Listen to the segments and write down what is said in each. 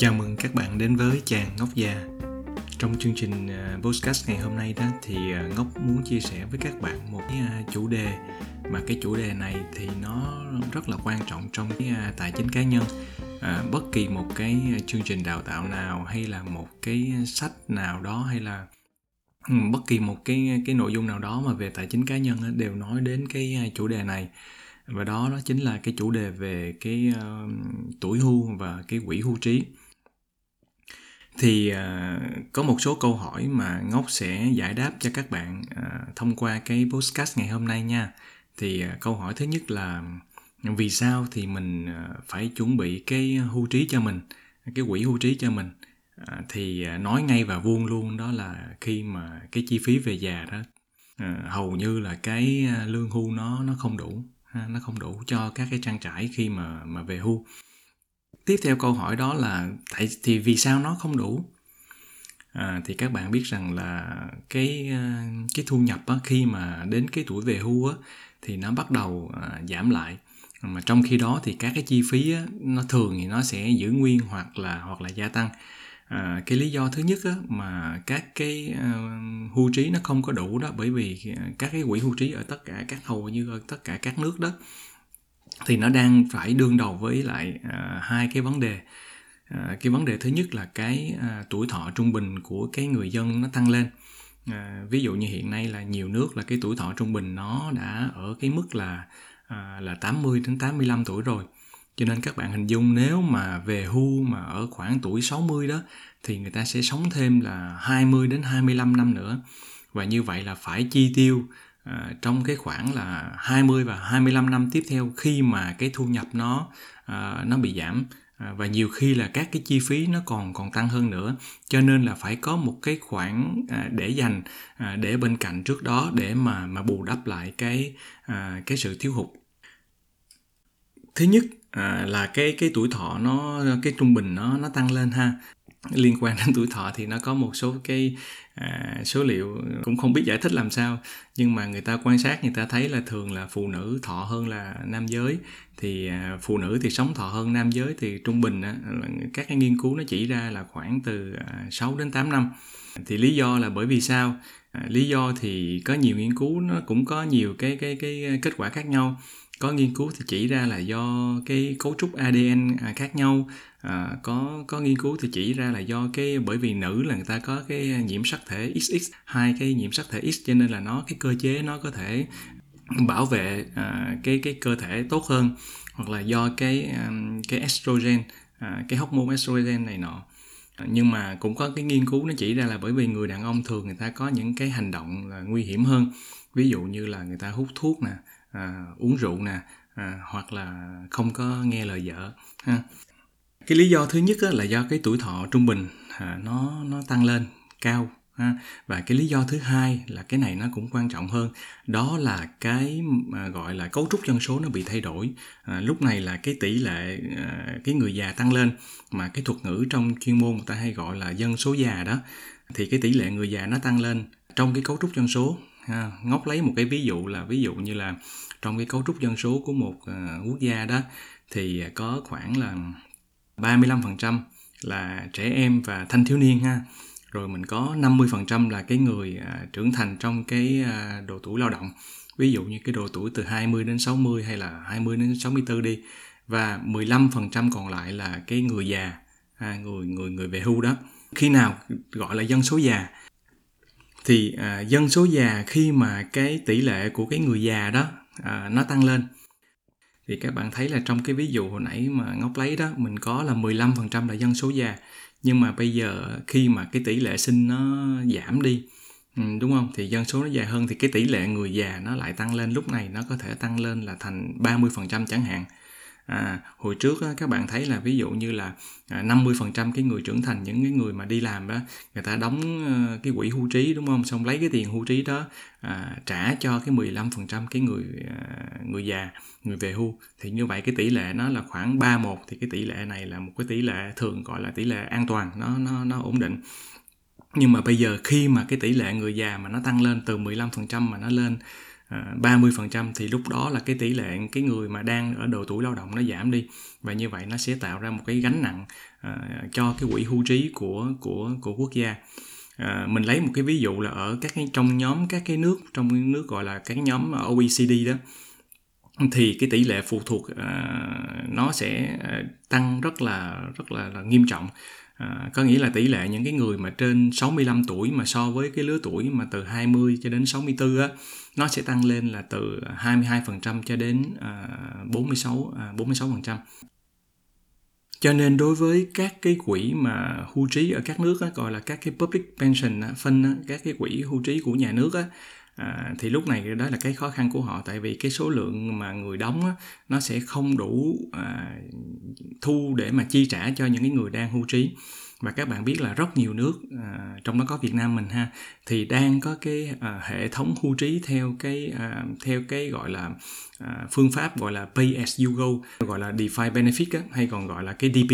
Chào mừng các bạn đến với chàng ngốc già. Trong chương trình uh, podcast ngày hôm nay đó thì uh, ngốc muốn chia sẻ với các bạn một cái uh, chủ đề mà cái chủ đề này thì nó rất là quan trọng trong cái uh, tài chính cá nhân. À, bất kỳ một cái chương trình đào tạo nào hay là một cái sách nào đó hay là ừ, bất kỳ một cái cái nội dung nào đó mà về tài chính cá nhân đều nói đến cái chủ đề này và đó đó chính là cái chủ đề về cái uh, tuổi hưu và cái quỹ hưu trí thì uh, có một số câu hỏi mà ngốc sẽ giải đáp cho các bạn uh, thông qua cái podcast ngày hôm nay nha. Thì uh, câu hỏi thứ nhất là vì sao thì mình uh, phải chuẩn bị cái hưu trí cho mình cái quỹ hưu trí cho mình? Uh, thì uh, nói ngay và vuông luôn đó là khi mà cái chi phí về già đó uh, hầu như là cái lương hưu nó nó không đủ ha, nó không đủ cho các cái trang trải khi mà mà về hưu tiếp theo câu hỏi đó là tại thì vì sao nó không đủ? À, thì các bạn biết rằng là cái ờ, cái thu nhập á, khi mà đến cái tuổi về hưu á, thì nó bắt đầu à, giảm lại. Mà trong khi đó thì các cái chi phí á, nó thường thì nó sẽ giữ nguyên hoặc là hoặc là gia tăng. À, cái lý do thứ nhất á, mà các cái uh, hưu trí nó không có đủ đó bởi vì ờ, các cái quỹ hưu trí ở tất cả các hầu như ở tất cả các nước đó thì nó đang phải đương đầu với lại uh, hai cái vấn đề. Uh, cái vấn đề thứ nhất là cái uh, tuổi thọ trung bình của cái người dân nó tăng lên. Uh, ví dụ như hiện nay là nhiều nước là cái tuổi thọ trung bình nó đã ở cái mức là uh, là 80 đến 85 tuổi rồi. Cho nên các bạn hình dung nếu mà về hưu mà ở khoảng tuổi 60 đó thì người ta sẽ sống thêm là 20 đến 25 năm nữa. Và như vậy là phải chi tiêu à, trong cái khoảng là 20 và 25 năm tiếp theo khi mà cái thu nhập nó à, nó bị giảm à, và nhiều khi là các cái chi phí nó còn còn tăng hơn nữa. Cho nên là phải có một cái khoản à, để dành à, để bên cạnh trước đó để mà mà bù đắp lại cái à, cái sự thiếu hụt. Thứ nhất à, là cái cái tuổi thọ nó cái trung bình nó nó tăng lên ha liên quan đến tuổi thọ thì nó có một số cái à, số liệu cũng không biết giải thích làm sao. Nhưng mà người ta quan sát người ta thấy là thường là phụ nữ thọ hơn là nam giới. Thì à, phụ nữ thì sống thọ hơn nam giới thì trung bình á, các cái nghiên cứu nó chỉ ra là khoảng từ à, 6 đến 8 năm. Thì lý do là bởi vì sao? À, lý do thì có nhiều nghiên cứu nó cũng có nhiều cái cái cái kết quả khác nhau có nghiên cứu thì chỉ ra là do cái cấu trúc ADN à, khác nhau. À, có có nghiên cứu thì chỉ ra là do cái bởi vì nữ là người ta có cái nhiễm sắc thể XX hai cái nhiễm sắc thể X cho nên là nó cái cơ chế nó có thể bảo vệ à, cái cái cơ thể tốt hơn hoặc là do cái à, cái estrogen à, cái hormone estrogen này nọ. Nhưng mà cũng có cái nghiên cứu nó chỉ ra là bởi vì người đàn ông thường người ta có những cái hành động là nguy hiểm hơn. Ví dụ như là người ta hút thuốc nè à, uống rượu nè à, hoặc là không có nghe lời vợ ha. Cái lý do thứ nhất là do cái tuổi thọ trung bình à, nó nó tăng lên cao ha. và cái lý do thứ hai là cái này nó cũng quan trọng hơn. Đó là cái mà gọi là cấu trúc dân số nó bị thay đổi. À, lúc này là cái tỷ lệ à, cái người già tăng lên mà cái thuật ngữ trong chuyên môn người ta hay gọi là dân số già đó. Thì cái tỷ lệ người già nó tăng lên trong cái cấu trúc dân số ha. ngóc lấy một cái ví dụ là ví dụ như là trong cái cấu trúc dân số của một uh, quốc gia đó thì có khoảng là 35% là trẻ em và thanh thiếu niên ha. Rồi mình có 50% là cái người uh, trưởng thành trong cái uh, độ tuổi lao động. Ví dụ như cái độ tuổi từ 20 đến 60 hay là 20 đến 64 đi. Và 15% còn lại là cái người già à, người người người về hưu đó. Khi nào gọi là dân số già thì à, dân số già khi mà cái tỷ lệ của cái người già đó à, nó tăng lên. Thì các bạn thấy là trong cái ví dụ hồi nãy mà ngốc lấy đó mình có là 15% là dân số già. Nhưng mà bây giờ khi mà cái tỷ lệ sinh nó giảm đi ừ, đúng không? Thì dân số nó dài hơn thì cái tỷ lệ người già nó lại tăng lên. Lúc này nó có thể tăng lên là thành 30% chẳng hạn à, hồi trước á, các bạn thấy là ví dụ như là à, 50% cái người trưởng thành những cái người mà đi làm đó người ta đóng ờ, cái quỹ hưu trí đúng không? Xong lấy cái tiền hưu trí đó à, trả cho cái 15% cái người à, người già người về hưu. Thì như vậy cái tỷ lệ nó là khoảng 31 thì cái tỷ lệ này là một cái tỷ lệ thường gọi là tỷ lệ an toàn nó nó nó ổn định. Nhưng mà bây giờ khi mà cái tỷ lệ người già mà nó tăng lên từ 15% mà nó lên À, 30% thì lúc đó là cái tỷ lệ cái người mà đang ở độ tuổi lao động nó giảm đi. Và như vậy nó sẽ tạo ra một cái gánh nặng uh, cho cái quỹ hưu trí của của của quốc gia. À, mình lấy một cái ví dụ là ở các cái trong nhóm các cái nước trong cái nước gọi là các nhóm OECD đó thì cái tỷ lệ phụ thuộc uh, nó sẽ tăng rất là rất là, là nghiêm trọng. À, có nghĩa là tỷ lệ những cái người mà trên 65 tuổi mà so với cái lứa tuổi mà từ 20 cho đến 64 á nó sẽ tăng lên là từ à, 22% cho đến à, 46 46%. À, cho nên đối với các cái quỹ mà hưu trí ở các nước á, gọi là các cái public pension fund á, các cái quỹ hưu trí của nhà nước á, à, thì lúc này đó là cái khó khăn của họ tại vì cái số lượng mà người đóng á, nó sẽ không đủ à, thu để mà chi trả cho những cái người đang hưu trí và các bạn biết là rất nhiều nước à, trong đó có Việt Nam mình ha thì đang có cái à, hệ thống hưu trí theo cái à, theo cái gọi là à, phương pháp gọi là pay as you go gọi là defined benefit á, hay còn gọi là cái DP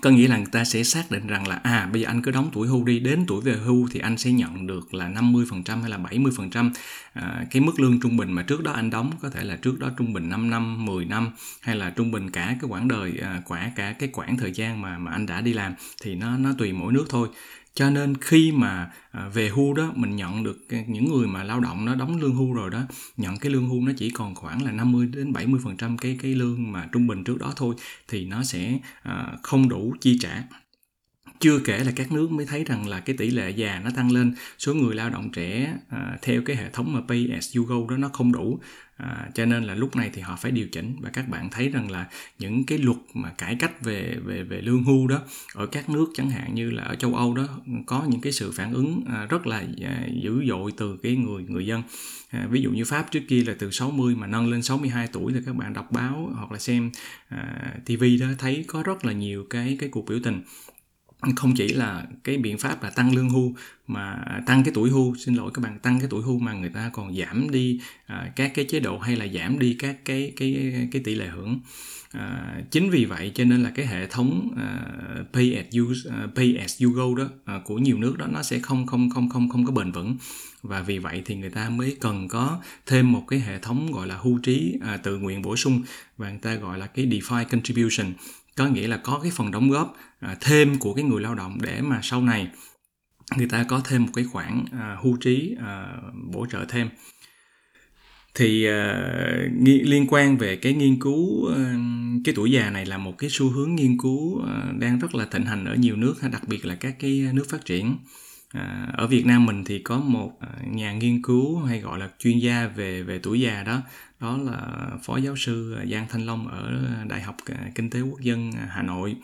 có nghĩa là người ta sẽ xác định rằng là à bây giờ anh cứ đóng tuổi hưu đi đến tuổi về hưu thì anh sẽ nhận được là 50% hay là 70% à, cái mức lương trung bình mà trước đó anh đóng có thể là trước đó trung bình 5 năm, 10 năm hay là trung bình cả cái quãng đời à, quả cả cái quãng thời gian mà mà anh đã đi làm thì nó nó tùy mỗi nước thôi cho nên khi mà à, về hưu đó mình nhận được những người mà lao động nó đóng lương hưu rồi đó nhận cái lương hưu nó chỉ còn khoảng là 50 đến 70 phần trăm cái cái lương mà trung bình trước đó thôi thì nó sẽ à, không đủ chi trả. Chưa kể là các nước mới thấy rằng là cái tỷ lệ già nó tăng lên số người lao động trẻ à, theo cái hệ thống mà pay as you go đó nó không đủ à, cho nên là lúc này thì họ phải điều chỉnh. Và các bạn thấy rằng là những cái luật mà cải cách về về về lương hưu đó ở các nước chẳng hạn như là ở châu Âu đó có những cái sự phản ứng à, rất là à, dữ dội từ cái người người dân. À, ví dụ như Pháp trước kia là từ 60 mà nâng lên 62 tuổi thì các bạn đọc báo hoặc là xem à, TV đó thấy có rất là nhiều cái cái cuộc biểu tình không chỉ là cái biện pháp là tăng lương hưu mà tăng cái tuổi hưu xin lỗi các bạn tăng cái tuổi hưu mà người ta còn giảm đi à, các cái chế độ hay là giảm đi các cái cái cái tỷ lệ hưởng. À, chính vì vậy cho nên là cái hệ thống à, pay as you uh, pay as you go đó à, của nhiều nước đó nó sẽ không không không không không có bền vững. Và vì vậy thì người ta mới cần có thêm một cái hệ thống gọi là hưu trí à, tự nguyện bổ sung. Và người ta gọi là cái defined contribution có nghĩa là có cái phần đóng góp à, thêm của cái người lao động để mà sau này người ta có thêm một cái khoản à, hưu trí à, bổ trợ thêm. Thì uh, liên quan về cái nghiên cứu uh, cái tuổi già này là một cái xu hướng nghiên cứu uh, đang rất là thịnh hành ở nhiều nước đặc biệt là các cái nước phát triển. À, ở Việt Nam mình thì có một à, nhà nghiên cứu hay gọi là chuyên gia về về tuổi già đó đó là phó giáo sư à, Giang Thanh Long ở Đại học à, Kinh tế Quốc dân Hà Nội.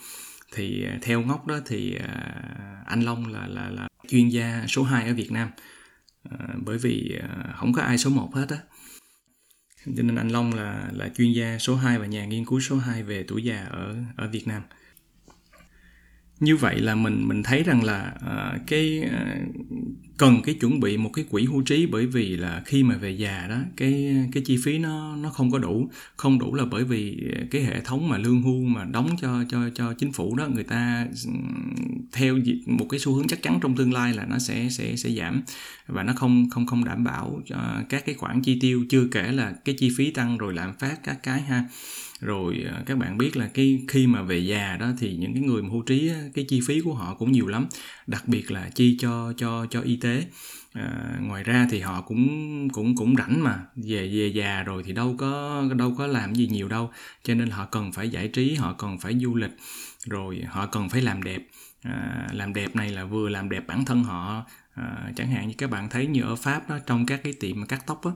Thì theo ngóc đó thì anh Long là là là chuyên gia số 2 ở Việt Nam. Bởi vì không có ai số 1 hết á. Cho nên anh Long là là chuyên gia số 2 và nhà nghiên cứu số 2 về tuổi già ở ở Việt Nam như vậy là mình mình thấy rằng là uh, cái uh, cần cái chuẩn bị một cái quỹ hưu trí bởi vì là khi mà về già đó cái cái chi phí nó nó không có đủ. Không đủ là bởi vì cái hệ thống mà lương hưu mà đóng cho cho cho chính phủ đó người ta ừ, theo một cái xu hướng chắc chắn trong tương lai là nó sẽ sẽ sẽ giảm và nó không không không đảm bảo cho các cái khoản chi tiêu chưa kể là cái chi phí tăng rồi lạm phát các cái ha rồi à, các bạn biết là cái khi mà về già đó thì những cái người mà hưu trí cái chi phí của họ cũng nhiều lắm. Đặc biệt là chi cho cho cho y tế. À, ngoài ra thì họ cũng cũng cũng rảnh mà. Về về già rồi thì đâu có đâu có làm gì nhiều đâu. Cho nên họ cần phải giải trí họ cần phải du lịch. Rồi họ cần phải làm đẹp. À, làm đẹp này là vừa làm đẹp bản thân họ. À, chẳng hạn như các bạn thấy như ở pháp đó trong các cái tiệm cắt tóc á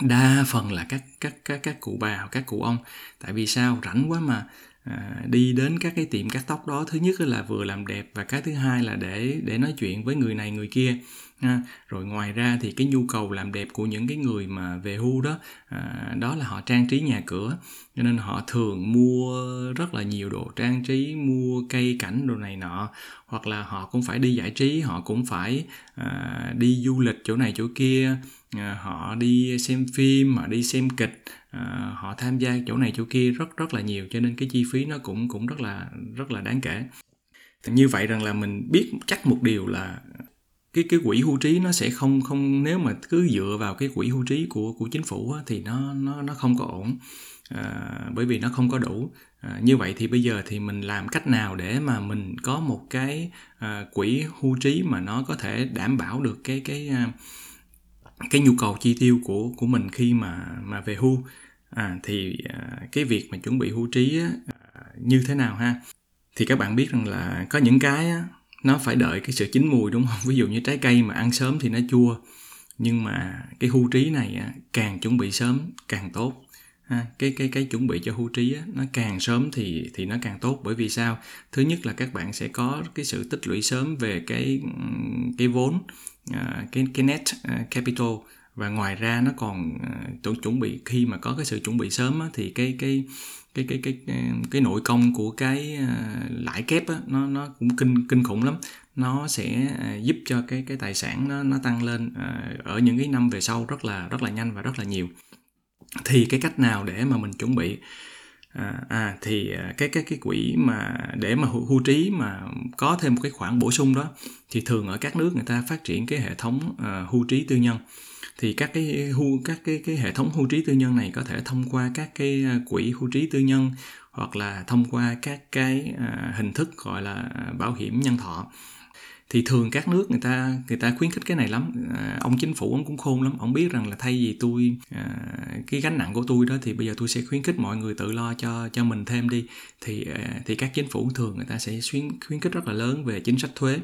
đa phần là các các các các cụ bà hoặc các cụ ông. Tại vì sao? Rảnh quá mà à, đi đến các cái tiệm cắt tóc đó thứ nhất là vừa làm đẹp và cái thứ hai là để để nói chuyện với người này người kia à, rồi ngoài ra thì cái nhu cầu làm đẹp của những cái người mà về hưu đó à, đó là họ trang trí nhà cửa. Cho nên họ thường mua rất là nhiều đồ trang trí mua cây cảnh đồ này nọ hoặc là họ cũng phải đi giải trí họ cũng phải à, đi du lịch chỗ này chỗ kia. À, họ đi xem phim họ đi xem kịch à, họ tham gia chỗ này chỗ kia rất rất là nhiều cho nên cái chi phí nó cũng cũng rất là rất là đáng kể. Như vậy rằng là mình biết chắc một điều là cái cái quỹ hưu trí nó sẽ không không nếu mà cứ dựa vào cái quỹ hưu trí của của chính phủ á, thì nó nó nó không có ổn. À, bởi vì nó không có đủ. À, như vậy thì bây giờ thì mình làm cách nào để mà mình có một cái à, quỹ hưu trí mà nó có thể đảm bảo được cái cái à, cái nhu cầu chi tiêu của của mình khi mà mà về hưu? À, thì à, cái việc mà chuẩn bị hưu trí á, à, như thế nào ha? Thì các bạn biết rằng là có những cái á, nó phải đợi cái sự chín mùi đúng không? Ví dụ như trái cây mà ăn sớm thì nó chua. Nhưng mà cái hưu trí này á, càng chuẩn bị sớm càng tốt. Ha, cái cái cái chuẩn bị cho hưu trí á, nó càng sớm thì thì nó càng tốt. Bởi vì sao? Thứ nhất là các bạn sẽ có cái sự tích lũy sớm về cái cái vốn à, cái cái net à, capital và ngoài ra nó còn uh, chuẩn bị khi mà có cái sự chuẩn bị sớm á, thì cái cái cái cái cái cái, cái nội công của cái ờ, lãi kép á, nó nó cũng kinh kinh khủng lắm. Nó sẽ ờ, giúp cho cái cái tài sản nó nó tăng lên ở những cái năm về sau rất là rất là nhanh và rất là nhiều. Thì cái cách nào để mà mình chuẩn bị? À, à thì cái cái cái quỹ mà để mà hưu, hưu trí mà có thêm một cái khoản bổ sung đó thì thường ở các nước người ta phát triển cái hệ thống uh, hưu trí tư nhân thì các cái hưu các cái cái hệ thống hưu trí tư nhân này có thể thông qua các cái à, quỹ hưu trí tư nhân hoặc là thông qua các cái à, hình thức gọi là bảo hiểm nhân thọ. Thì thường các nước người ta người ta khuyến khích cái này lắm. À, ông chính phủ ông cũng khôn lắm. Ông biết rằng là thay vì tôi à, cái gánh nặng của tôi đó thì bây giờ tôi sẽ khuyến khích mọi người tự lo cho cho mình thêm đi. Thì à, thì các chính phủ thường người ta sẽ khuyến khuyến khích rất là lớn về chính sách thuế.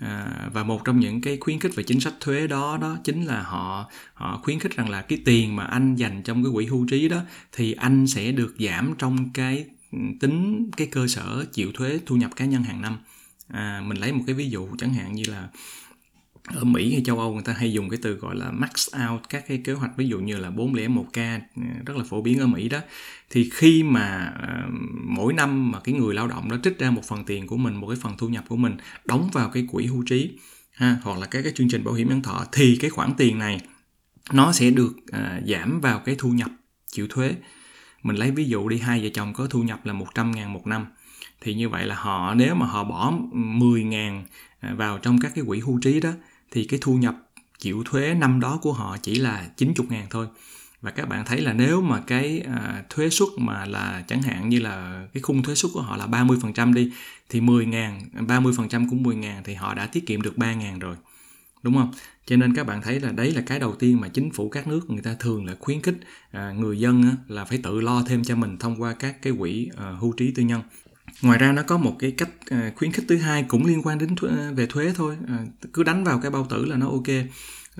À, và một trong những cái khuyến khích về chính sách thuế đó đó chính là họ họ khuyến khích rằng là cái tiền mà anh dành trong cái quỹ hưu trí đó thì anh sẽ được giảm trong cái ừ, tính cái cơ sở chịu thuế thu nhập cá nhân hàng năm. À, mình lấy một cái ví dụ chẳng hạn như là ở Mỹ hay châu Âu người ta hay dùng cái từ gọi là max out các cái kế hoạch ví dụ như là 401k rất là phổ biến ở Mỹ đó. Thì khi mà uh, mỗi năm mà cái người lao động đó trích ra một phần tiền của mình một cái phần thu nhập của mình đóng vào cái quỹ hưu trí ha hoặc là các cái chương trình bảo hiểm nhân thọ thì cái khoản tiền này nó sẽ được uh, giảm vào cái thu nhập chịu thuế. Mình lấy ví dụ đi hai vợ chồng có thu nhập là 100 ngàn một năm. Thì như vậy là họ nếu mà họ bỏ 10 ngàn ờ, vào trong các cái quỹ hưu trí đó thì cái thu nhập chịu thuế năm đó của họ chỉ là 90 ngàn thôi. Và các bạn thấy là nếu mà cái à, thuế suất mà là chẳng hạn như là cái khung thuế suất của họ là 30% đi thì 10 ngàn 30% của 10 ngàn thì họ đã tiết kiệm được 3 ngàn rồi. Đúng không? Cho nên các bạn thấy là đấy là cái đầu tiên mà chính phủ các nước người ta thường là khuyến khích à, người dân á, là phải tự lo thêm cho mình thông qua các cái quỹ à, hưu trí tư nhân ngoài ra nó có một cái cách à, khuyến khích thứ hai cũng liên quan đến thuế, à, về thuế thôi. À, cứ đánh vào cái bao tử là nó ok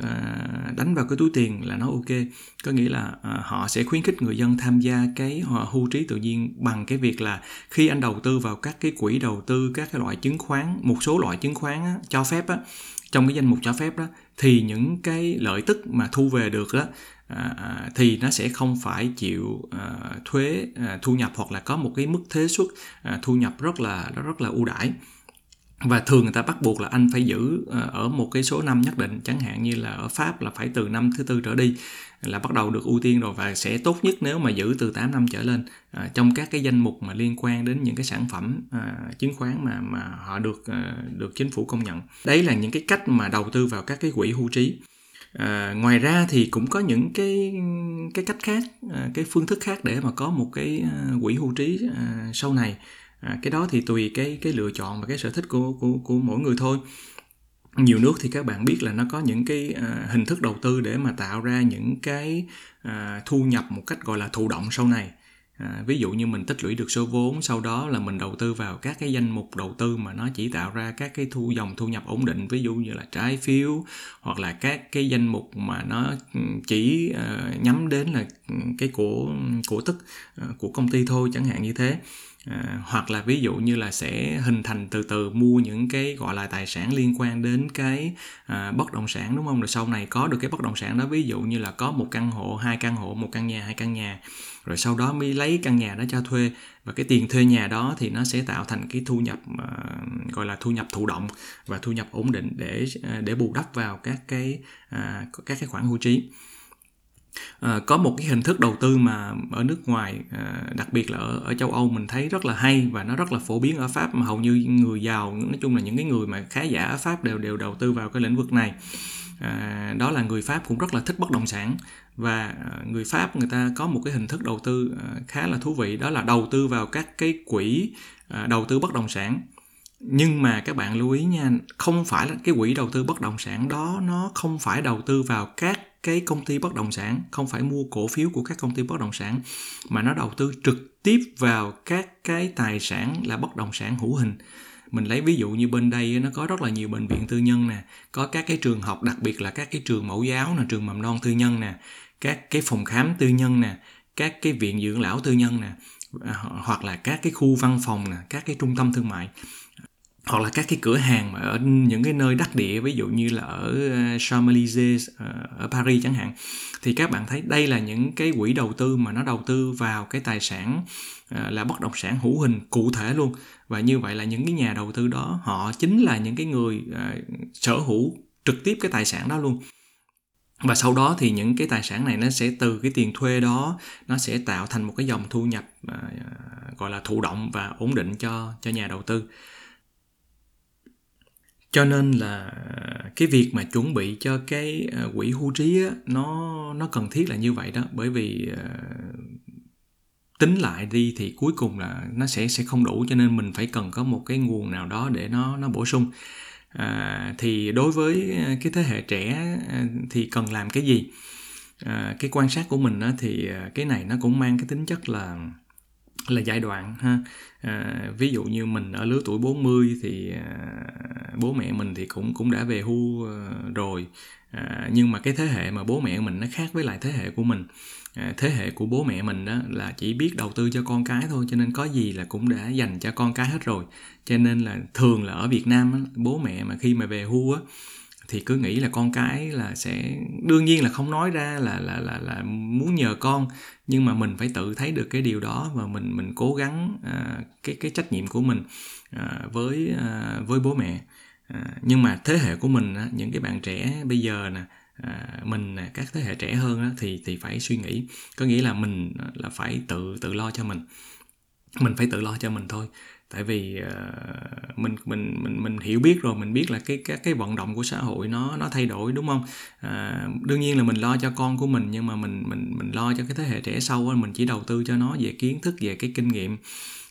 à, đánh vào cái túi tiền là nó ok. Có nghĩa là à, họ sẽ khuyến khích người dân tham gia cái hưu trí tự nhiên bằng cái việc là khi anh đầu tư vào các cái quỹ đầu tư các cái loại chứng khoán một số loại chứng khoán á, cho phép á, trong cái danh mục cho phép đó thì những cái lợi tức mà thu về được đó À, à, thì nó sẽ không phải chịu à, thuế à, thu nhập hoặc là có một cái mức thuế suất à, thu nhập rất là rất là ưu đãi. Và thường người ta bắt buộc là anh phải giữ à, ở một cái số năm nhất định chẳng hạn như là ở Pháp là phải từ năm thứ tư trở đi là bắt đầu được ưu tiên rồi và sẽ tốt nhất nếu mà giữ từ 8 năm trở lên à, trong các cái danh mục mà liên quan đến những cái sản phẩm à, chứng khoán mà mà họ được à, được chính phủ công nhận. Đấy là những cái cách mà đầu tư vào các cái quỹ hưu trí à, ngoài ra thì cũng có những cái cái cách khác à, cái phương thức khác để mà có một cái à, quỹ hưu trí à, sau này. À, cái đó thì tùy cái cái lựa chọn và cái sở thích của của của mỗi người thôi. Nhiều nước thì các bạn biết là nó có những cái à, hình thức đầu tư để mà tạo ra những cái à, thu nhập một cách gọi là thụ động sau này. À, ví dụ như mình tích lũy được số vốn sau đó là mình đầu tư vào các cái danh mục đầu tư mà nó chỉ tạo ra các cái thu dòng thu nhập ổn định ví dụ như là trái phiếu hoặc là các cái danh mục mà nó ừ, chỉ uh, nhắm đến là cái của cổ tức uh, của công ty thôi chẳng hạn như thế à, hoặc là ví dụ như là sẽ hình thành từ từ mua những cái gọi là tài sản liên quan đến cái à, bất động sản đúng không? Rồi sau này có được cái bất động sản đó ví dụ như là có một căn hộ hai căn hộ một căn nhà hai căn nhà rồi sau đó mới lấy căn nhà đó cho thuê. Và cái tiền thuê nhà đó thì nó sẽ tạo thành cái thu nhập uh, gọi là thu nhập thụ động và thu nhập ổn định để à, để bù đắp vào các cái uh, các cái khoản hưu trí à, có một cái hình thức đầu tư mà ở nước ngoài à, đặc biệt là ở, ở châu Âu mình thấy rất là hay và nó rất là phổ biến ở Pháp mà hầu như người giàu nói chung là những cái người mà khá giả ở Pháp đều đều đầu tư vào cái lĩnh vực này. À, đó là người Pháp cũng rất là thích bất động sản và người Pháp người ta có một cái hình thức đầu tư khá là thú vị đó là đầu tư vào các cái quỹ đầu tư bất động sản nhưng mà các bạn lưu ý nha, không phải là cái quỹ đầu tư bất động sản đó, nó không phải đầu tư vào các cái công ty bất động sản, không phải mua cổ phiếu của các công ty bất động sản, mà nó đầu tư trực tiếp vào các cái tài sản là bất động sản hữu hình. Mình lấy ví dụ như bên đây nó có rất là nhiều bệnh viện tư nhân nè, có các cái trường học, đặc biệt là các cái trường mẫu giáo nè, trường mầm non tư nhân nè, các cái phòng khám tư nhân nè, các cái viện dưỡng lão tư nhân nè à, hoặc là các cái khu văn phòng nè, các cái trung tâm thương mại hoặc là các cái cửa hàng mà ở những cái nơi đắc địa, ví dụ như là ở ờ, Champs-Élysées ờ, ở Paris chẳng hạn, thì các bạn thấy đây là những cái quỹ đầu tư mà nó đầu tư vào cái tài sản ờ, là bất động sản hữu hình cụ thể luôn. Và như vậy là những cái nhà đầu tư đó, họ chính là những cái người sở hữu trực tiếp cái tài sản đó luôn. Và sau đó thì những cái tài sản này nó sẽ từ cái tiền thuê đó, nó sẽ tạo thành một cái dòng thu nhập gọi là thụ động và ổn định cho cho nhà đầu tư cho nên là cái việc mà chuẩn bị cho cái ờ, quỹ hưu trí á, nó nó cần thiết là như vậy đó. Bởi vì uh, tính lại đi thì cuối cùng là nó sẽ sẽ không đủ cho nên mình phải cần có một cái nguồn nào đó để nó nó bổ sung. À, thì đối với ờ, cái thế hệ trẻ thì cần làm cái gì? À, cái quan sát của mình á, thì cái này nó cũng mang cái tính chất là là giai đoạn ha. À, ví dụ như mình ở lứa tuổi 40 thì à, bố mẹ mình thì cũng cũng đã về hưu à, rồi. À, nhưng mà cái thế hệ mà bố mẹ mình nó khác với lại thế hệ của mình. À, thế hệ của bố mẹ mình đó là chỉ biết đầu tư cho con cái thôi cho nên có gì là cũng đã dành cho con cái hết rồi. Cho nên là thường là ở Việt Nam á, bố mẹ mà khi mà về hưu á thì cứ nghĩ là con cái là sẽ đương nhiên là không nói ra là là là là muốn nhờ con nhưng mà mình phải tự thấy được cái điều đó và mình mình cố gắng à, cái cái trách nhiệm của mình à, với à, với bố mẹ. À, nhưng mà thế hệ của mình á, những cái bạn trẻ bây giờ nè à, mình các thế hệ trẻ hơn á, thì thì phải suy nghĩ. Có nghĩa là mình là phải tự tự lo cho mình. Mình phải tự lo cho mình thôi tại vì uh, mình mình mình mình hiểu biết rồi mình biết là cái các cái vận động của xã hội nó nó thay đổi đúng không? Uh, đương nhiên là mình lo cho con của mình nhưng mà mình mình mình lo cho cái thế hệ trẻ sau mình chỉ đầu tư cho nó về kiến thức về cái kinh nghiệm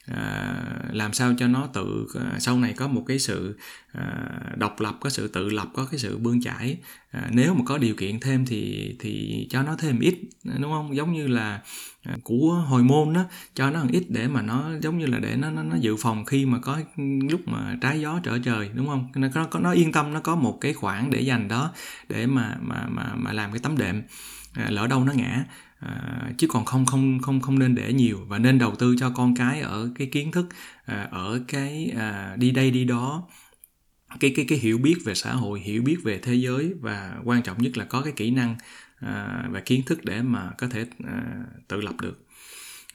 à, làm sao cho nó tự à, sau này có một cái sự à, độc lập có sự tự lập có cái sự bươn chải. À, nếu mà có điều kiện thêm thì thì cho nó thêm ít đúng không? Giống như là à, của hồi môn đó cho nó ít để mà nó giống như là để nó nó, nó dự phòng khi mà có lúc mà trái gió trở trời đúng không? Nó có nó yên tâm nó có một cái khoản để dành đó để mà mà mà mà làm cái tấm đệm à, lỡ đâu nó ngã à, chứ còn không không không không nên để nhiều và nên đầu tư cho con cái ở cái kiến thức à, ở cái à, đi đây đi đó. Cái cái cái hiểu biết về xã hội hiểu biết về thế giới và quan trọng nhất là có cái kỹ năng à, và kiến thức để mà có thể à, tự lập được.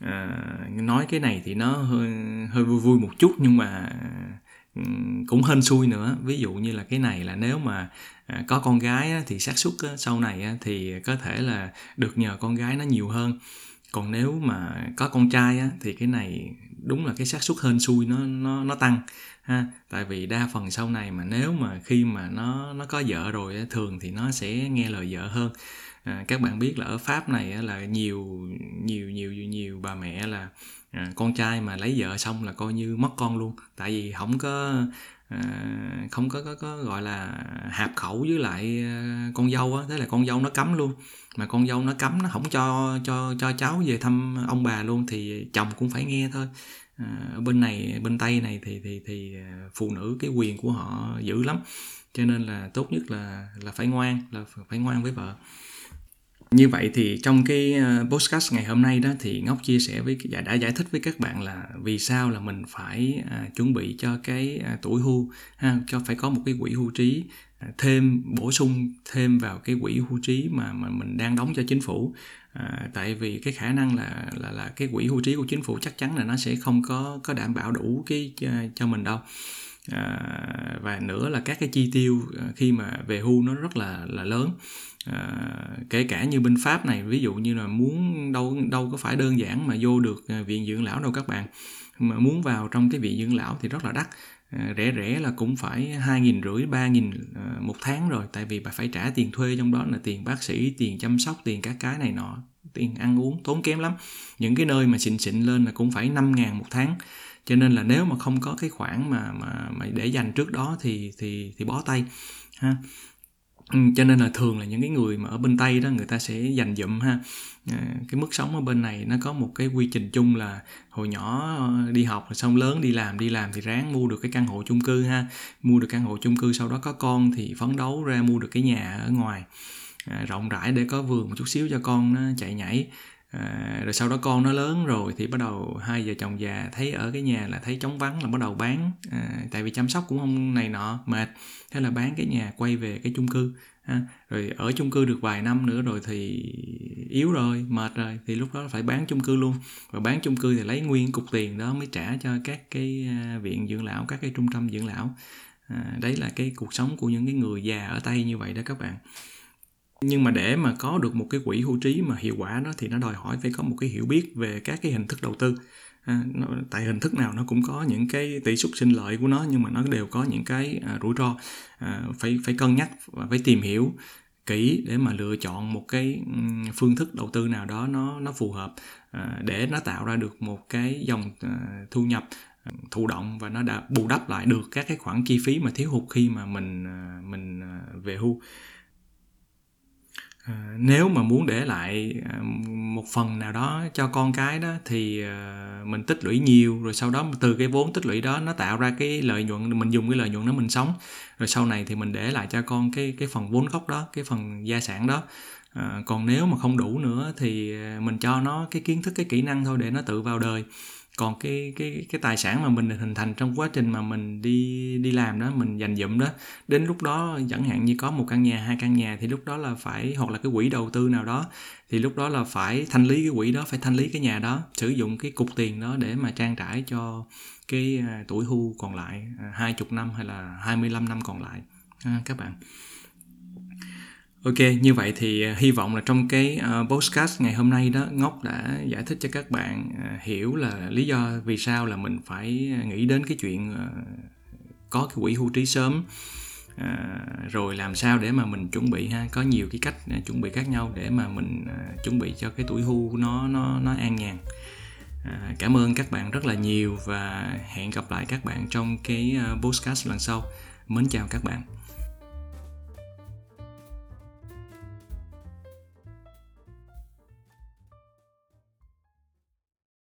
À, nói cái này thì nó hơi hơi vui vui một chút nhưng mà Ừ, cũng hên xui nữa. Ví dụ như là cái này là nếu mà à, có con gái á, thì xác suất sau này á, thì có thể là được nhờ con gái nó nhiều hơn. Còn nếu mà có con trai á, thì cái này đúng là cái xác suất hên xui nó nó nó tăng ha. Tại vì đa phần sau này mà nếu mà khi mà nó nó có vợ rồi á, thường thì nó sẽ nghe lời vợ hơn. À, các bạn biết là ở pháp này á, là nhiều nhiều nhiều nhiều bà mẹ là à, con trai mà lấy vợ xong là coi như mất con luôn. Tại vì không có à, không có, có có gọi là hạp khẩu với lại à, con dâu á. Thế là con dâu nó cấm luôn. Mà con dâu nó cấm nó không cho cho cho cháu về thăm ông bà luôn thì chồng cũng phải nghe thôi. À, ở bên này bên tây này thì thì thì à, phụ nữ cái quyền của họ dữ lắm. Cho nên là tốt nhất là là phải ngoan là phải ngoan với vợ như vậy thì trong cái ờ, podcast ngày hôm nay đó thì ngọc chia sẻ với và đã giải thích với các bạn là vì sao là mình phải à, chuẩn bị cho cái à, tuổi hưu ha cho phải có một cái quỹ hưu trí à, thêm bổ sung thêm vào cái quỹ hưu trí mà mà mình đang đóng cho chính phủ. À, tại vì cái khả năng là là là cái quỹ hưu trí của chính phủ chắc chắn là nó sẽ không có có đảm bảo đủ cái cho, cho mình đâu. À, và nữa là các cái chi tiêu à, khi mà về hưu nó rất là là lớn à, kể cả như binh pháp này ví dụ như là muốn đâu đâu có phải đơn giản mà vô được ờ, viện dưỡng lão đâu các bạn. Mà muốn vào trong cái viện dưỡng lão thì rất là đắt. À, rẻ rẻ là cũng phải hai nghìn rưỡi ba nghìn một tháng rồi. Tại vì bà phải trả tiền thuê trong đó là tiền bác sĩ tiền chăm sóc tiền các cái này nọ tiền ăn uống tốn kém lắm. Những cái nơi mà xịn xịn lên là cũng phải năm ngàn một tháng. Cho nên là nếu mà không có cái khoản mà mà mà để dành trước đó thì thì thì bó tay ha. Ừ, cho nên là thường là những cái người mà ở bên tây đó người ta sẽ dành dụm ha. À, cái mức sống ở bên này nó có một cái quy trình chung là hồi nhỏ ờ, đi học rồi xong lớn đi làm đi làm thì ráng mua được cái căn hộ chung cư ha. Mua được căn hộ chung cư sau đó có con thì phấn đấu ra mua được cái nhà ở ngoài. À, rộng rãi để có vườn một chút xíu cho con nó chạy nhảy à, rồi sau đó con nó lớn rồi thì bắt đầu hai vợ chồng già thấy ở cái nhà là thấy trống vắng là bắt đầu bán. À, tại vì chăm sóc cũng không này nọ mệt. Thế là bán cái nhà quay về cái chung cư à, rồi ở chung cư được vài năm nữa rồi thì yếu rồi mệt rồi thì lúc đó phải bán chung cư luôn. Và bán chung cư thì lấy nguyên cục tiền đó mới trả cho các cái à, viện dưỡng lão các cái trung tâm dưỡng lão. À, đấy là cái cuộc sống của những cái người già ở tây như vậy đó các bạn nhưng mà để mà có được một cái quỹ hưu trí mà hiệu quả đó thì nó đòi hỏi phải có một cái hiểu biết về các cái hình thức đầu tư. À, nó, tại hình thức nào nó cũng có những cái tỷ suất sinh lợi của nó nhưng mà nó đều có những cái à, rủi ro à, phải phải cân nhắc và phải tìm hiểu kỹ để mà lựa chọn một cái phương thức đầu tư nào đó nó nó phù hợp à, để nó tạo ra được một cái dòng à, thu nhập à, thụ động và nó đã bù đắp lại được các cái khoản chi phí mà thiếu hụt khi mà mình à, mình à, về hưu. À, nếu mà muốn để lại à, một phần nào đó cho con cái đó thì à, mình tích lũy nhiều rồi sau đó từ cái vốn tích lũy đó nó tạo ra cái lợi nhuận mình dùng cái lợi nhuận đó mình sống. Rồi sau này thì mình để lại cho con cái cái phần vốn gốc đó cái phần gia sản đó. À, còn nếu mà không đủ nữa thì à, mình cho nó cái kiến thức cái kỹ năng thôi để nó tự vào đời còn cái cái cái tài sản mà mình hình thành trong quá trình mà mình đi đi làm đó mình dành dụm đó đến lúc đó chẳng hạn như có một căn nhà hai căn nhà thì lúc đó là phải hoặc là cái quỹ đầu tư nào đó thì lúc đó là phải thanh lý cái quỹ đó phải thanh lý cái nhà đó sử dụng cái cục tiền đó để mà trang trải cho cái à, tuổi hưu còn lại à, hai chục năm hay là 25 năm còn lại. À, các bạn. Ok, như vậy thì à, hy vọng là trong cái à, podcast ngày hôm nay đó Ngốc đã giải thích cho các bạn à, hiểu là lý do vì sao là mình phải nghĩ đến cái chuyện có cái quỹ hưu trí sớm rồi làm sao để mà mình chuẩn bị ha có nhiều cái cách chuẩn bị khác nhau để mà mình chuẩn bị cho cái tuổi hưu nó nó nó an nhàn À, cảm ơn các bạn rất là nhiều và hẹn gặp lại các bạn trong cái podcast lần sau. Mến chào các bạn.